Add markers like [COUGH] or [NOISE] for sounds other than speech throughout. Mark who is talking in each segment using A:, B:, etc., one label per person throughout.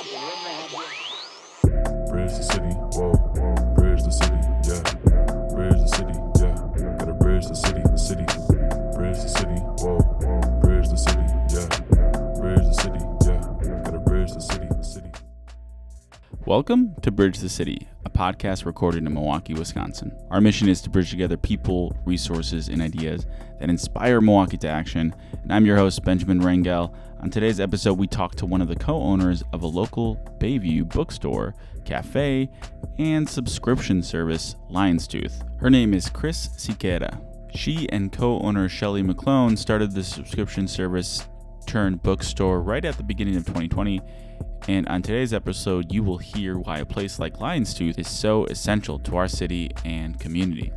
A: Bridge the city, whoa. Bridge the city, yeah. Bridge the city, yeah. Gotta bridge the city, city. Bridge the city, whoa. Bridge the city, yeah. Bridge the city, yeah. Gotta bridge the city, city.
B: Welcome to Bridge the City, podcast recorded in Milwaukee, Wisconsin. Our mission is to bridge together people, resources, and ideas that inspire Milwaukee to action. And I'm your host, Benjamin Rangel. On today's episode, we talk to one of the co owners of a local Bayview bookstore, cafe, and subscription service, Lion's Tooth. Her name is Chris Siqueira. She and co owner Shelly McClone started the subscription service turned bookstore right at the beginning of 2020. And on today's episode, you will hear why a place like Lion's Tooth is so essential to our city and community.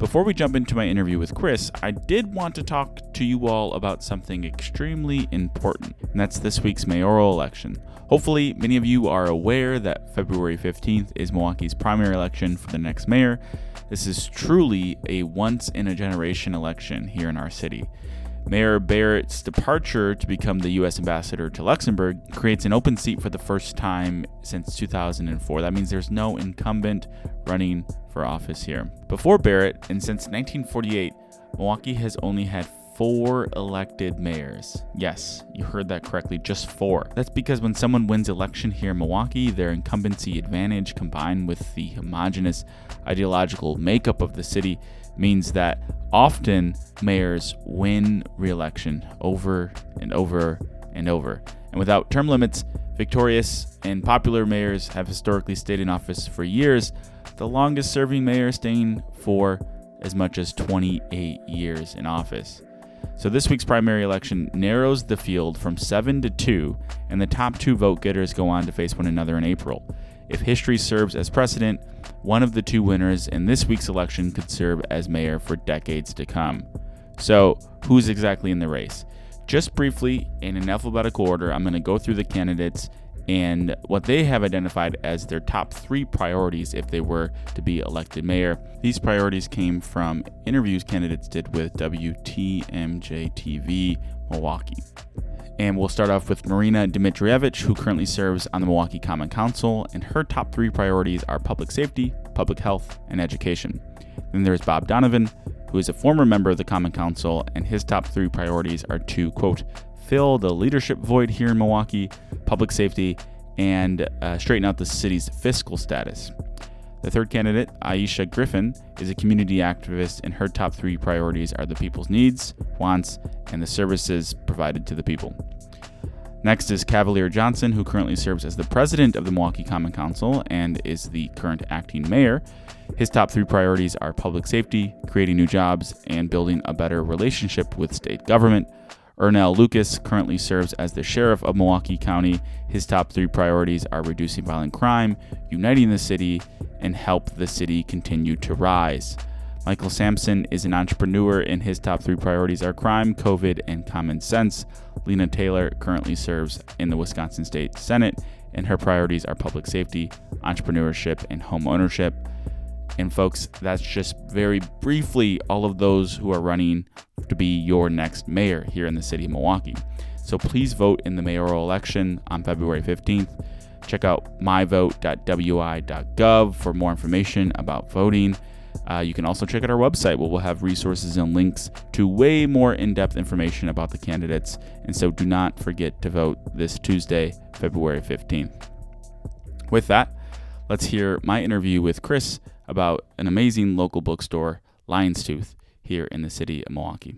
B: Before we jump into my interview with Chris, I did want to talk to you all about something extremely important, and that's this week's mayoral election. Hopefully, many of you are aware that February 15th is Milwaukee's primary election for the next mayor. This is truly a once in a generation election here in our city. Mayor Barrett's departure to become the U.S. ambassador to Luxembourg creates an open seat for the first time since 2004. That means there's no incumbent running for office here. Before Barrett, and since 1948, Milwaukee has only had four elected mayors. Yes, you heard that correctly, just four. That's because when someone wins election here in Milwaukee, their incumbency advantage combined with the homogenous ideological makeup of the city means that often mayors win re-election over and over and over. And without term limits, victorious and popular mayors have historically stayed in office for years, the longest serving mayor staying for as much as 28 years in office. So this week's primary election narrows the field from 7 to 2, and the top two vote getters go on to face one another in April. If history serves as precedent, one of the two winners in this week's election could serve as mayor for decades to come. So, who's exactly in the race? Just briefly, in an alphabetical order, I'm going to go through the candidates and what they have identified as their top three priorities if they were to be elected mayor. These priorities came from interviews candidates did with WTMJ TV Milwaukee. And we'll start off with Marina Dimitrijevic, who currently serves on the Milwaukee Common Council, and her top three priorities are public safety, public health, and education. Then there's Bob Donovan, who is a former member of the Common Council, and his top three priorities are to, quote, fill the leadership void here in Milwaukee, public safety, and uh, straighten out the city's fiscal status. The third candidate, Aisha Griffin, is a community activist, and her top three priorities are the people's needs, wants, and the services provided to the people. Next is Cavalier Johnson, who currently serves as the president of the Milwaukee Common Council and is the current acting mayor. His top three priorities are public safety, creating new jobs, and building a better relationship with state government. Earnell Lucas currently serves as the sheriff of Milwaukee County. His top three priorities are reducing violent crime, uniting the city, and help the city continue to rise. Michael Sampson is an entrepreneur, and his top three priorities are crime, COVID, and common sense. Lena Taylor currently serves in the Wisconsin State Senate, and her priorities are public safety, entrepreneurship, and home ownership. And folks, that's just very briefly all of those who are running to be your next mayor here in the city of Milwaukee. So please vote in the mayoral election on February 15th. Check out myvote.wi.gov for more information about voting. Uh, you can also check out our website where we'll have resources and links to way more in depth information about the candidates. And so do not forget to vote this Tuesday, February 15th. With that, let's hear my interview with Chris about an amazing local bookstore, Lion's Tooth, here in the city of Milwaukee.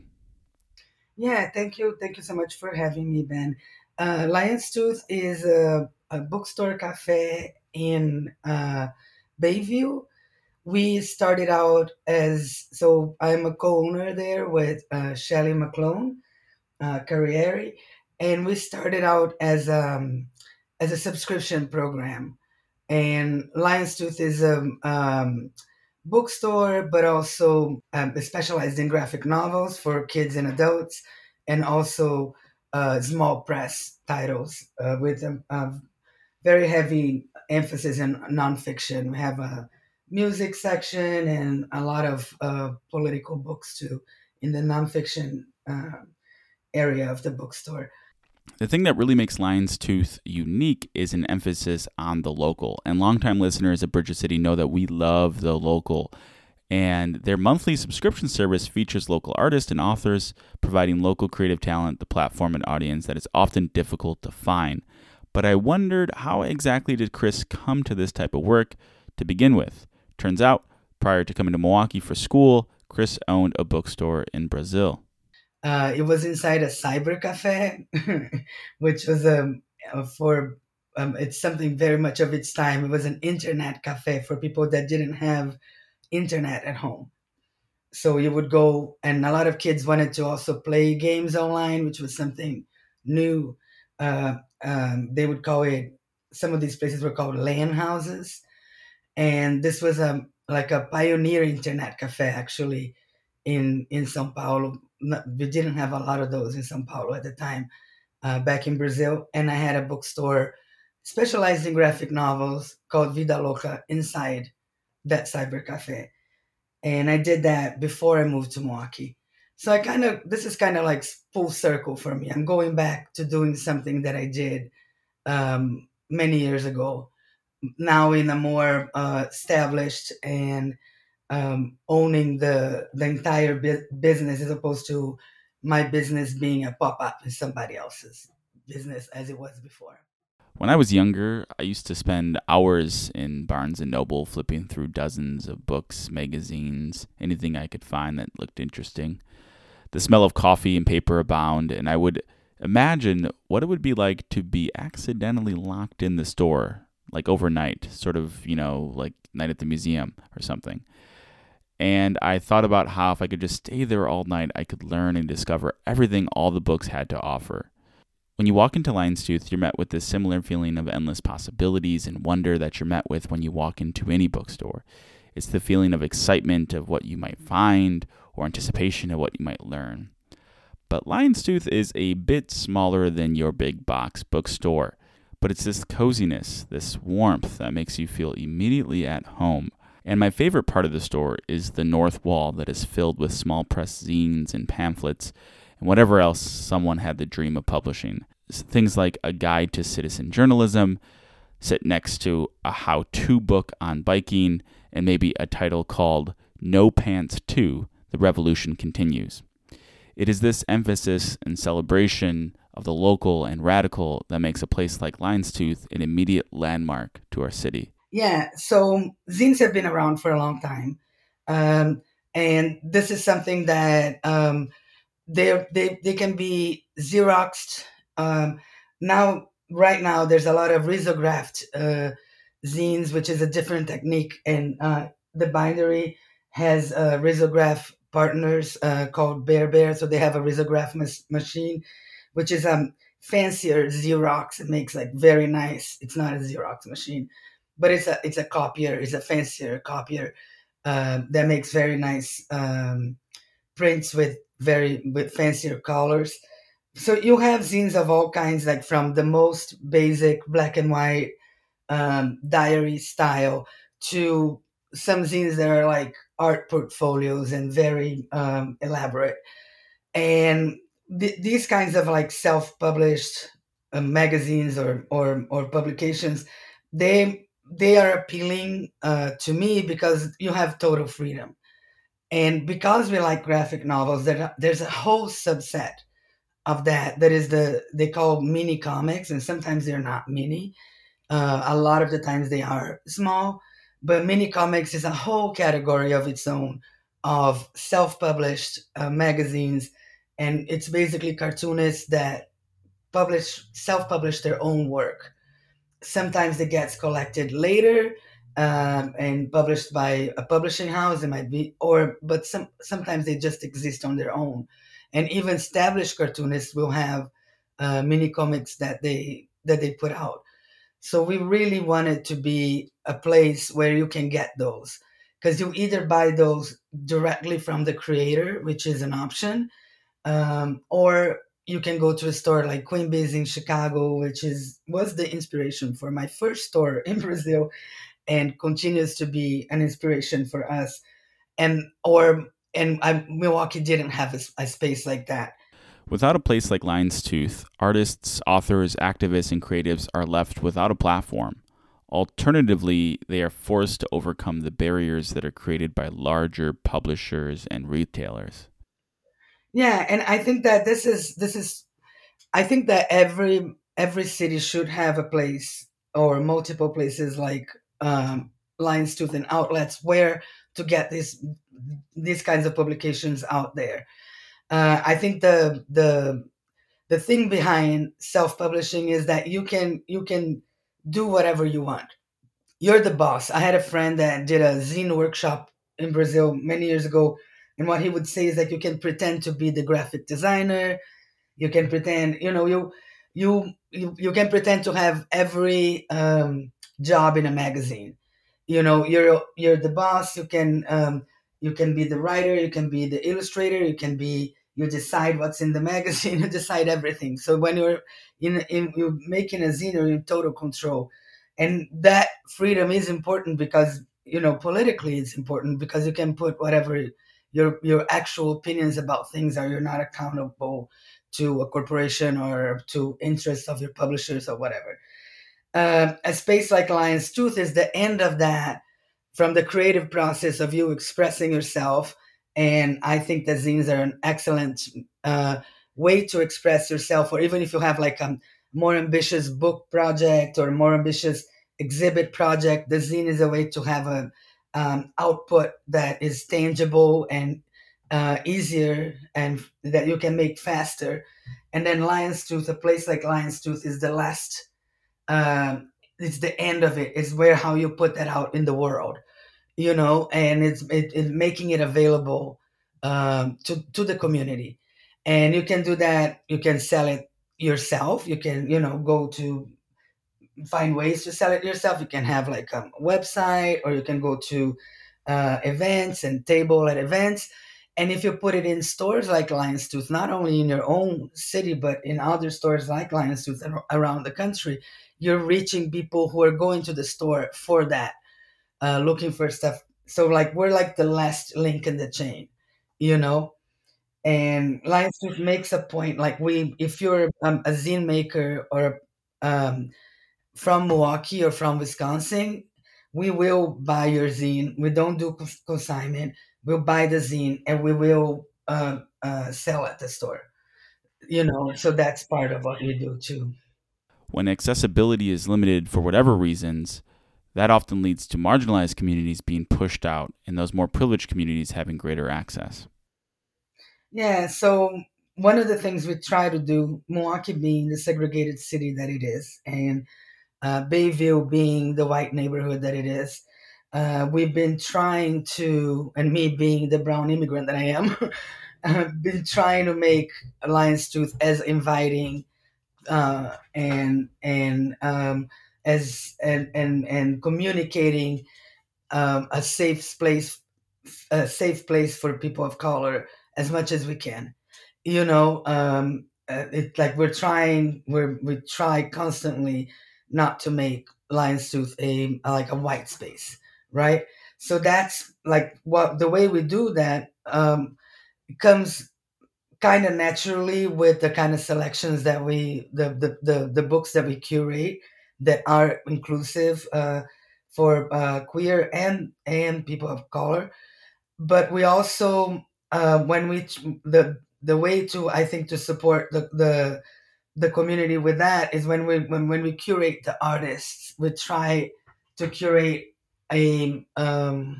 C: Yeah, thank you. Thank you so much for having me, Ben. Uh, Lion's Tooth is a, a bookstore cafe in uh, Bayview. We started out as so I'm a co-owner there with uh, Shelly McClone uh, Carrieri, and we started out as um, as a subscription program. And Lion's Tooth is a um, bookstore, but also um, specialized in graphic novels for kids and adults, and also uh, small press titles uh, with a, a, very heavy emphasis in nonfiction. We have a music section and a lot of uh, political books too in the nonfiction uh, area of the bookstore.
B: The thing that really makes Lion's Tooth unique is an emphasis on the local. And longtime listeners at Bridge City know that we love the local. And their monthly subscription service features local artists and authors, providing local creative talent the platform and audience that is often difficult to find. But I wondered how exactly did Chris come to this type of work to begin with? Turns out, prior to coming to Milwaukee for school, Chris owned a bookstore in Brazil.
C: Uh, it was inside a cyber cafe, [LAUGHS] which was um, uh, for um, it's something very much of its time. It was an internet cafe for people that didn't have internet at home. So you would go, and a lot of kids wanted to also play games online, which was something new. Uh, um, they would call it. Some of these places were called LAN houses, and this was a um, like a pioneer internet cafe actually in in São Paulo we didn't have a lot of those in Sao Paulo at the time, uh, back in Brazil. And I had a bookstore specialized in graphic novels called Vida Louca inside that cyber cafe. And I did that before I moved to Milwaukee. So I kind of, this is kind of like full circle for me. I'm going back to doing something that I did um, many years ago, now in a more uh, established and um, owning the the entire bu- business as opposed to my business being a pop up in somebody else's business as it was before.
B: When I was younger, I used to spend hours in Barnes and Noble flipping through dozens of books, magazines, anything I could find that looked interesting. The smell of coffee and paper abound, and I would imagine what it would be like to be accidentally locked in the store, like overnight, sort of, you know, like night at the museum or something. And I thought about how if I could just stay there all night, I could learn and discover everything all the books had to offer. When you walk into Lion's Tooth, you're met with this similar feeling of endless possibilities and wonder that you're met with when you walk into any bookstore. It's the feeling of excitement of what you might find or anticipation of what you might learn. But Lion's Tooth is a bit smaller than your big box bookstore, but it's this coziness, this warmth that makes you feel immediately at home. And my favorite part of the store is the north wall that is filled with small press zines and pamphlets and whatever else someone had the dream of publishing. Things like a guide to citizen journalism, sit next to a how to book on biking, and maybe a title called No Pants 2 The Revolution Continues. It is this emphasis and celebration of the local and radical that makes a place like Lion's Tooth an immediate landmark to our city.
C: Yeah, so zines have been around for a long time. Um, and this is something that um, they they they can be xeroxed. Um, now, right now, there's a lot of risographed uh, zines, which is a different technique, and uh, the bindery has uh, risograph partners uh, called Bear Bear, so they have a risograph mas- machine, which is a um, fancier Xerox. It makes like very nice. It's not a Xerox machine but it's a it's a copier, it's a fancier copier uh, that makes very nice um, prints with very with fancier colors. So you have zines of all kinds, like from the most basic black and white um, diary style to some zines that are like art portfolios and very um, elaborate. And th- these kinds of like self-published uh, magazines or, or or publications, they they are appealing uh, to me because you have total freedom. And because we like graphic novels, there, there's a whole subset of that that is the they call mini comics, and sometimes they're not mini. Uh, a lot of the times they are small, but mini comics is a whole category of its own of self-published uh, magazines, and it's basically cartoonists that publish self-publish their own work sometimes it gets collected later um, and published by a publishing house. It might be, or but some sometimes they just exist on their own. And even established cartoonists will have uh, mini comics that they that they put out. So we really wanted to be a place where you can get those because you either buy those directly from the creator, which is an option, um, or you can go to a store like Quimby's in Chicago, which is was the inspiration for my first store in Brazil, and continues to be an inspiration for us. And or and I, Milwaukee didn't have a, a space like that.
B: Without a place like Lion's Tooth, artists, authors, activists, and creatives are left without a platform. Alternatively, they are forced to overcome the barriers that are created by larger publishers and retailers.
C: Yeah, and I think that this is this is I think that every every city should have a place or multiple places like um, Lion's Tooth and outlets where to get these these kinds of publications out there. Uh, I think the the the thing behind self-publishing is that you can you can do whatever you want. You're the boss. I had a friend that did a zine workshop in Brazil many years ago, and what he would say is that you can pretend to be the graphic designer, you can pretend, you know, you you you, you can pretend to have every um, job in a magazine. You know, you're you're the boss. You can um, you can be the writer. You can be the illustrator. You can be you decide what's in the [LAUGHS] magazine. You decide everything. So when you're in, in you're making a zine, you're in total control, and that freedom is important because you know politically it's important because you can put whatever your your actual opinions about things are. You're not accountable to a corporation or to interests of your publishers or whatever. Uh, a space like Lion's Tooth is the end of that from the creative process of you expressing yourself. And I think that zines are an excellent uh, way to express yourself, or even if you have like a more ambitious book project or more ambitious exhibit project, the zine is a way to have a um, output that is tangible and uh, easier and that you can make faster. And then Lion's Tooth, a place like Lion's Tooth, is the last. Um, it's the end of it. It's where how you put that out in the world, you know, and it's it, it making it available um, to to the community. And you can do that. You can sell it yourself. You can you know go to find ways to sell it yourself. You can have like a website, or you can go to uh, events and table at events and if you put it in stores like Lion's Tooth, not only in your own city, but in other stores like Lion's Tooth around the country, you're reaching people who are going to the store for that, uh, looking for stuff. So, like, we're like the last link in the chain, you know? And Lion's Tooth makes a point like, we, if you're um, a zine maker or um, from Milwaukee or from Wisconsin, we will buy your zine. We don't do consignment we'll buy the zine and we will uh, uh, sell at the store. You know, so that's part of what we do too.
B: When accessibility is limited for whatever reasons, that often leads to marginalized communities being pushed out and those more privileged communities having greater access.
C: Yeah, so one of the things we try to do, Milwaukee being the segregated city that it is, and uh, Bayview being the white neighborhood that it is, uh, we've been trying to, and me being the brown immigrant that I am, I've [LAUGHS] been trying to make Lion's Tooth as inviting uh, and and um, as and and and communicating um, a safe place, a safe place for people of color as much as we can. You know, um, uh, it's like we're trying, we're we try constantly not to make Lion's Tooth a like a white space right? So that's like what the way we do that um, comes kind of naturally with the kind of selections that we the the the, the books that we curate that are inclusive uh, for uh, queer and and people of color but we also uh, when we the the way to i think to support the the the community with that is when we when, when we curate the artists we try to curate a um,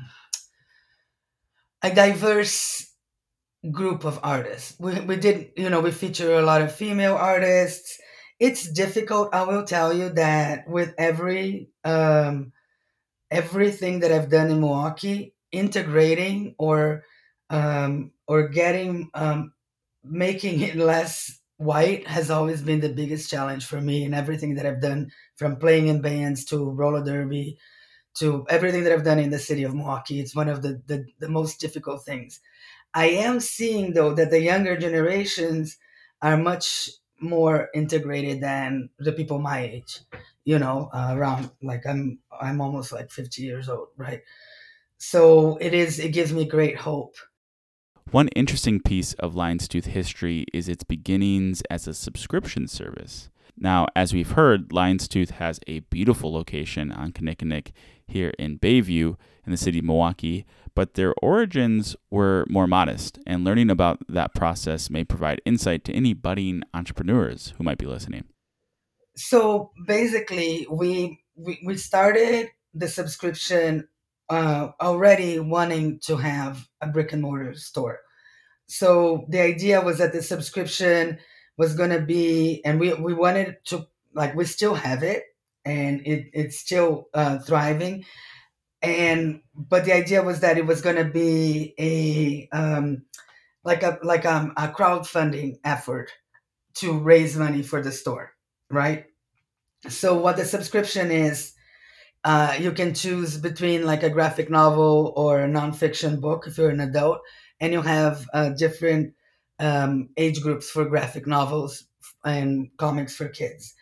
C: a diverse group of artists. We we did you know we feature a lot of female artists. It's difficult. I will tell you that with every um, everything that I've done in Milwaukee, integrating or um, or getting um, making it less white has always been the biggest challenge for me in everything that I've done, from playing in bands to roller derby to everything that I've done in the city of Milwaukee. It's one of the, the, the most difficult things. I am seeing though that the younger generations are much more integrated than the people my age. You know, uh, around like I'm I'm almost like 50 years old, right? So it is it gives me great hope.
B: One interesting piece of Lion's Tooth history is its beginnings as a subscription service. Now, as we've heard, Lion's Tooth has a beautiful location on Kinnickinnic here in Bayview in the city of Milwaukee, but their origins were more modest, and learning about that process may provide insight to any budding entrepreneurs who might be listening.
C: So basically, we we, we started the subscription uh, already wanting to have a brick and mortar store. So the idea was that the subscription was going to be, and we, we wanted to, like, we still have it and it, it's still uh, thriving. And, but the idea was that it was going to be a, um, like a, like um, a crowdfunding effort to raise money for the store, right? So what the subscription is, uh, you can choose between like a graphic novel or a nonfiction book if you're an adult, and you have uh, different um, age groups for graphic novels and comics for kids.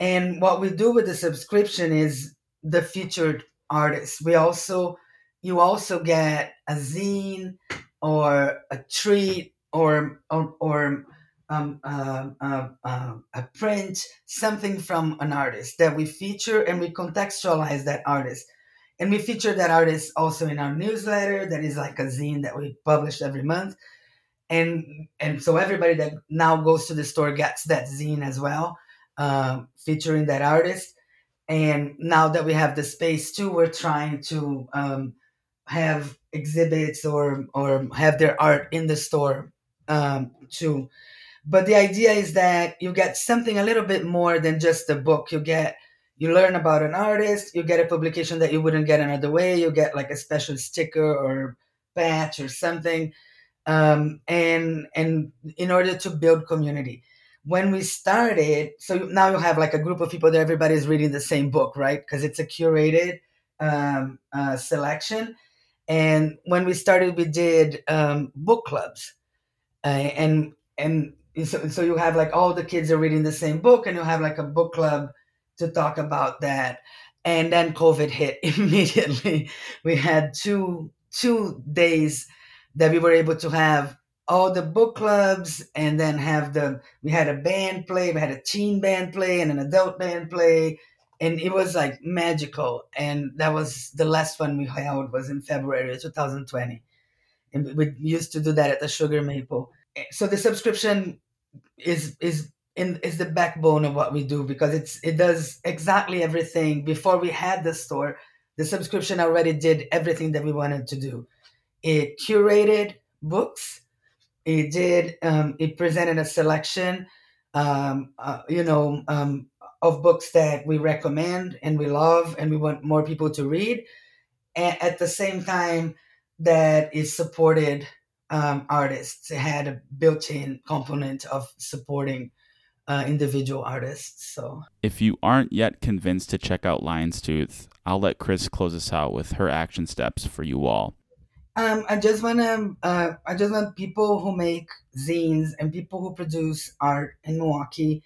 C: And what we do with the subscription is the featured artists. We also you also get a zine or a treat or or, or um, uh, uh, uh, a print, something from an artist that we feature and we contextualize that artist. And we feature that artist also in our newsletter that is like a zine that we publish every month. And and so everybody that now goes to the store gets that zine as well, featuring that artist. And now that we have the space too, we're trying to um, have exhibits or or have their art in the store um, too but the idea is that you get something a little bit more than just a book. You get you learn about an artist, you get a publication that you wouldn't get another way, you get like a special sticker or patch or something. Um, and and in order to build community. When we started, so now you have like a group of people that everybody's reading the same book, right? Because it's a curated um, uh, selection. And when we started, we did um, book clubs, uh, and and so, so you have like all the kids are reading the same book and you have like a book club to talk about that. And then covid hit [LAUGHS] immediately. We had two two days that we were able to have all the book clubs and then have the we had a band play we had a teen band play and an adult band play. And it was like magical. And that was the last one we held was in february 2020 and we used to do that at the sugar maple so the subscription is is in is the backbone of what we do because it's it does exactly everything. Before we had the store the subscription already did everything that we wanted to do. It curated books. It did um, it presented a selection um, uh, you know um, of books that we recommend and we love and we want more people to read. And at the same time that is supported um, artists. It had a built-in component of supporting uh, individual artists. So,
B: if you aren't yet convinced to check out Lion's Tooth, I'll let Chris close us out with her action steps for you all.
C: Um, I just want to. Uh, I just want people who make zines and people who produce art in Milwaukee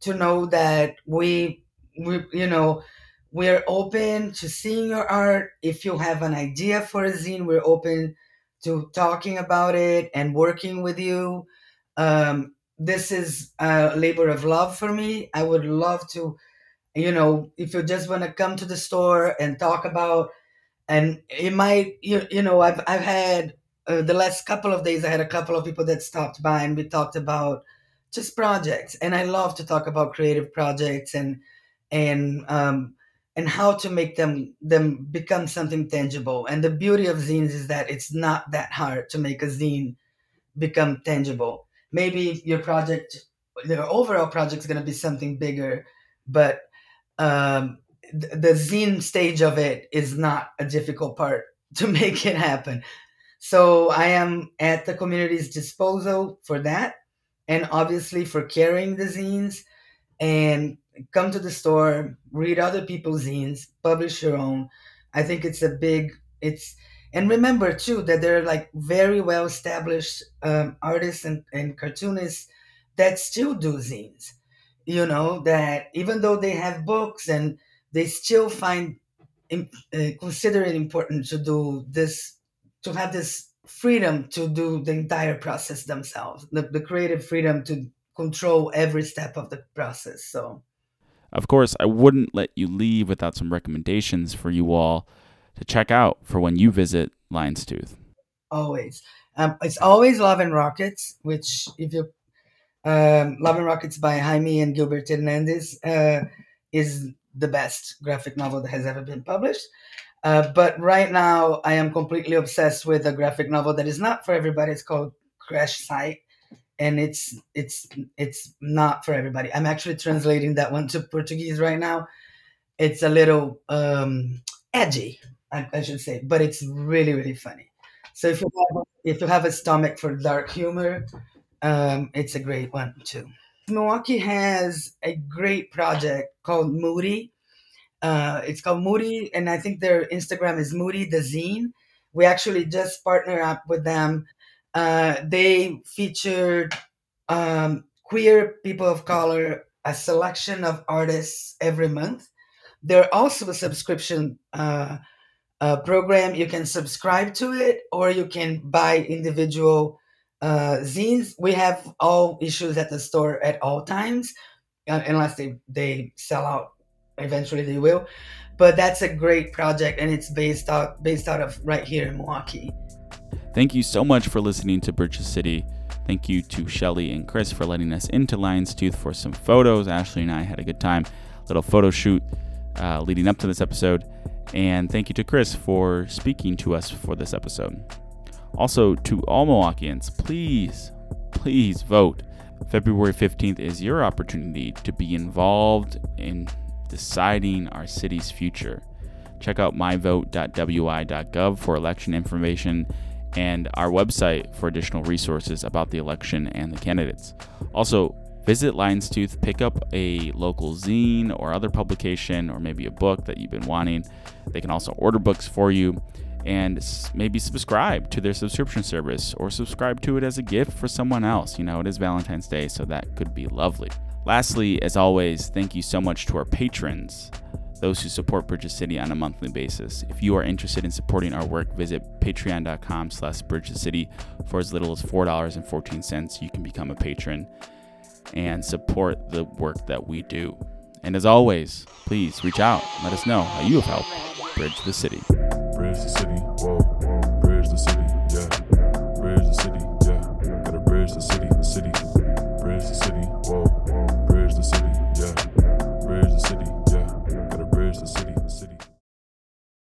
C: to know that we, we, you know, we're open to seeing your art. If you have an idea for a zine, we're open to talking about it and working with you. Um, this is a labor of love for me. I would love to, you know, if you just want to come to the store and talk about, and it might, you, you know, I've, I've had uh, the last couple of days, I had a couple of people that stopped by and we talked about just projects. And I love to talk about creative projects and, and, um, and how to make them them become something tangible. And the beauty of zines is that it's not that hard to make a zine become tangible. Maybe your project, your overall project is going to be something bigger, but um, the, the zine stage of it is not a difficult part [LAUGHS] to make it happen. So I am at the community's disposal for that, and obviously for carrying the zines and come to the store, read other people's zines, publish your own. I think it's a big it's and remember too that there are like very well established um, artists and, and cartoonists that still do zines. You know that even though they have books and they still find uh, consider it important to do this to have this freedom to do the entire process themselves, the, the creative freedom to control every step of the process. So,
B: of course, I wouldn't let you leave without some recommendations for you all to check out for when you visit Lion's Tooth.
C: Always. Um, it's always Love and Rockets, which, if you um, Love and Rockets by Jaime and Gilbert Hernandez, uh, is the best graphic novel that has ever been published. Uh, but right now, I am completely obsessed with a graphic novel that is not for everybody. It's called Crash Site, and it's it's it's not for everybody. I'm actually translating that one to Portuguese right now. It's a little um, edgy, I, I should say, but it's really really funny. So if you have, if you have a stomach for dark humor, um, it's a great one too. Milwaukee has a great project called Moody. Uh, it's called Moody, and I think their Instagram is Moody the Zine. We actually just partner up with them. Uh, they featured um, queer people of color, a selection of artists every month. They're also a subscription uh, program. You can subscribe to it, or you can buy individual uh, zines, we have all issues at the store at all times, uh, unless they, they sell out. Eventually, they will. But that's a great project, and it's based out based out of right here in Milwaukee.
B: Thank you so much for listening to Bridge the City. Thank you to Shelly and Chris for letting us into Lion's Tooth for some photos. Ashley and I had a good time, little photo shoot uh, leading up to this episode. And thank you to Chris for speaking to us for this episode. Also, to all Milwaukeeans, please, please vote. February 15th is your opportunity to be involved in deciding our city's future. Check out myvote.wi.gov for election information and our website for additional resources about the election and the candidates. Also, visit Lion's Tooth, pick up a local zine or other publication or maybe a book that you've been wanting. They can also order books for you and maybe subscribe to their subscription service or subscribe to it as a gift for someone else. You know, it is Valentine's Day, so that could be lovely. Lastly, as always, thank you so much to our patrons, those who support Bridges City on a monthly basis. If you are interested in supporting our work, visit patreon.com slash bridgescity for as little as $4.14. You can become a patron and support the work that we do. And as always, please reach out. Let us know how you have helped bridge the city.
A: Bridge the city, whoa.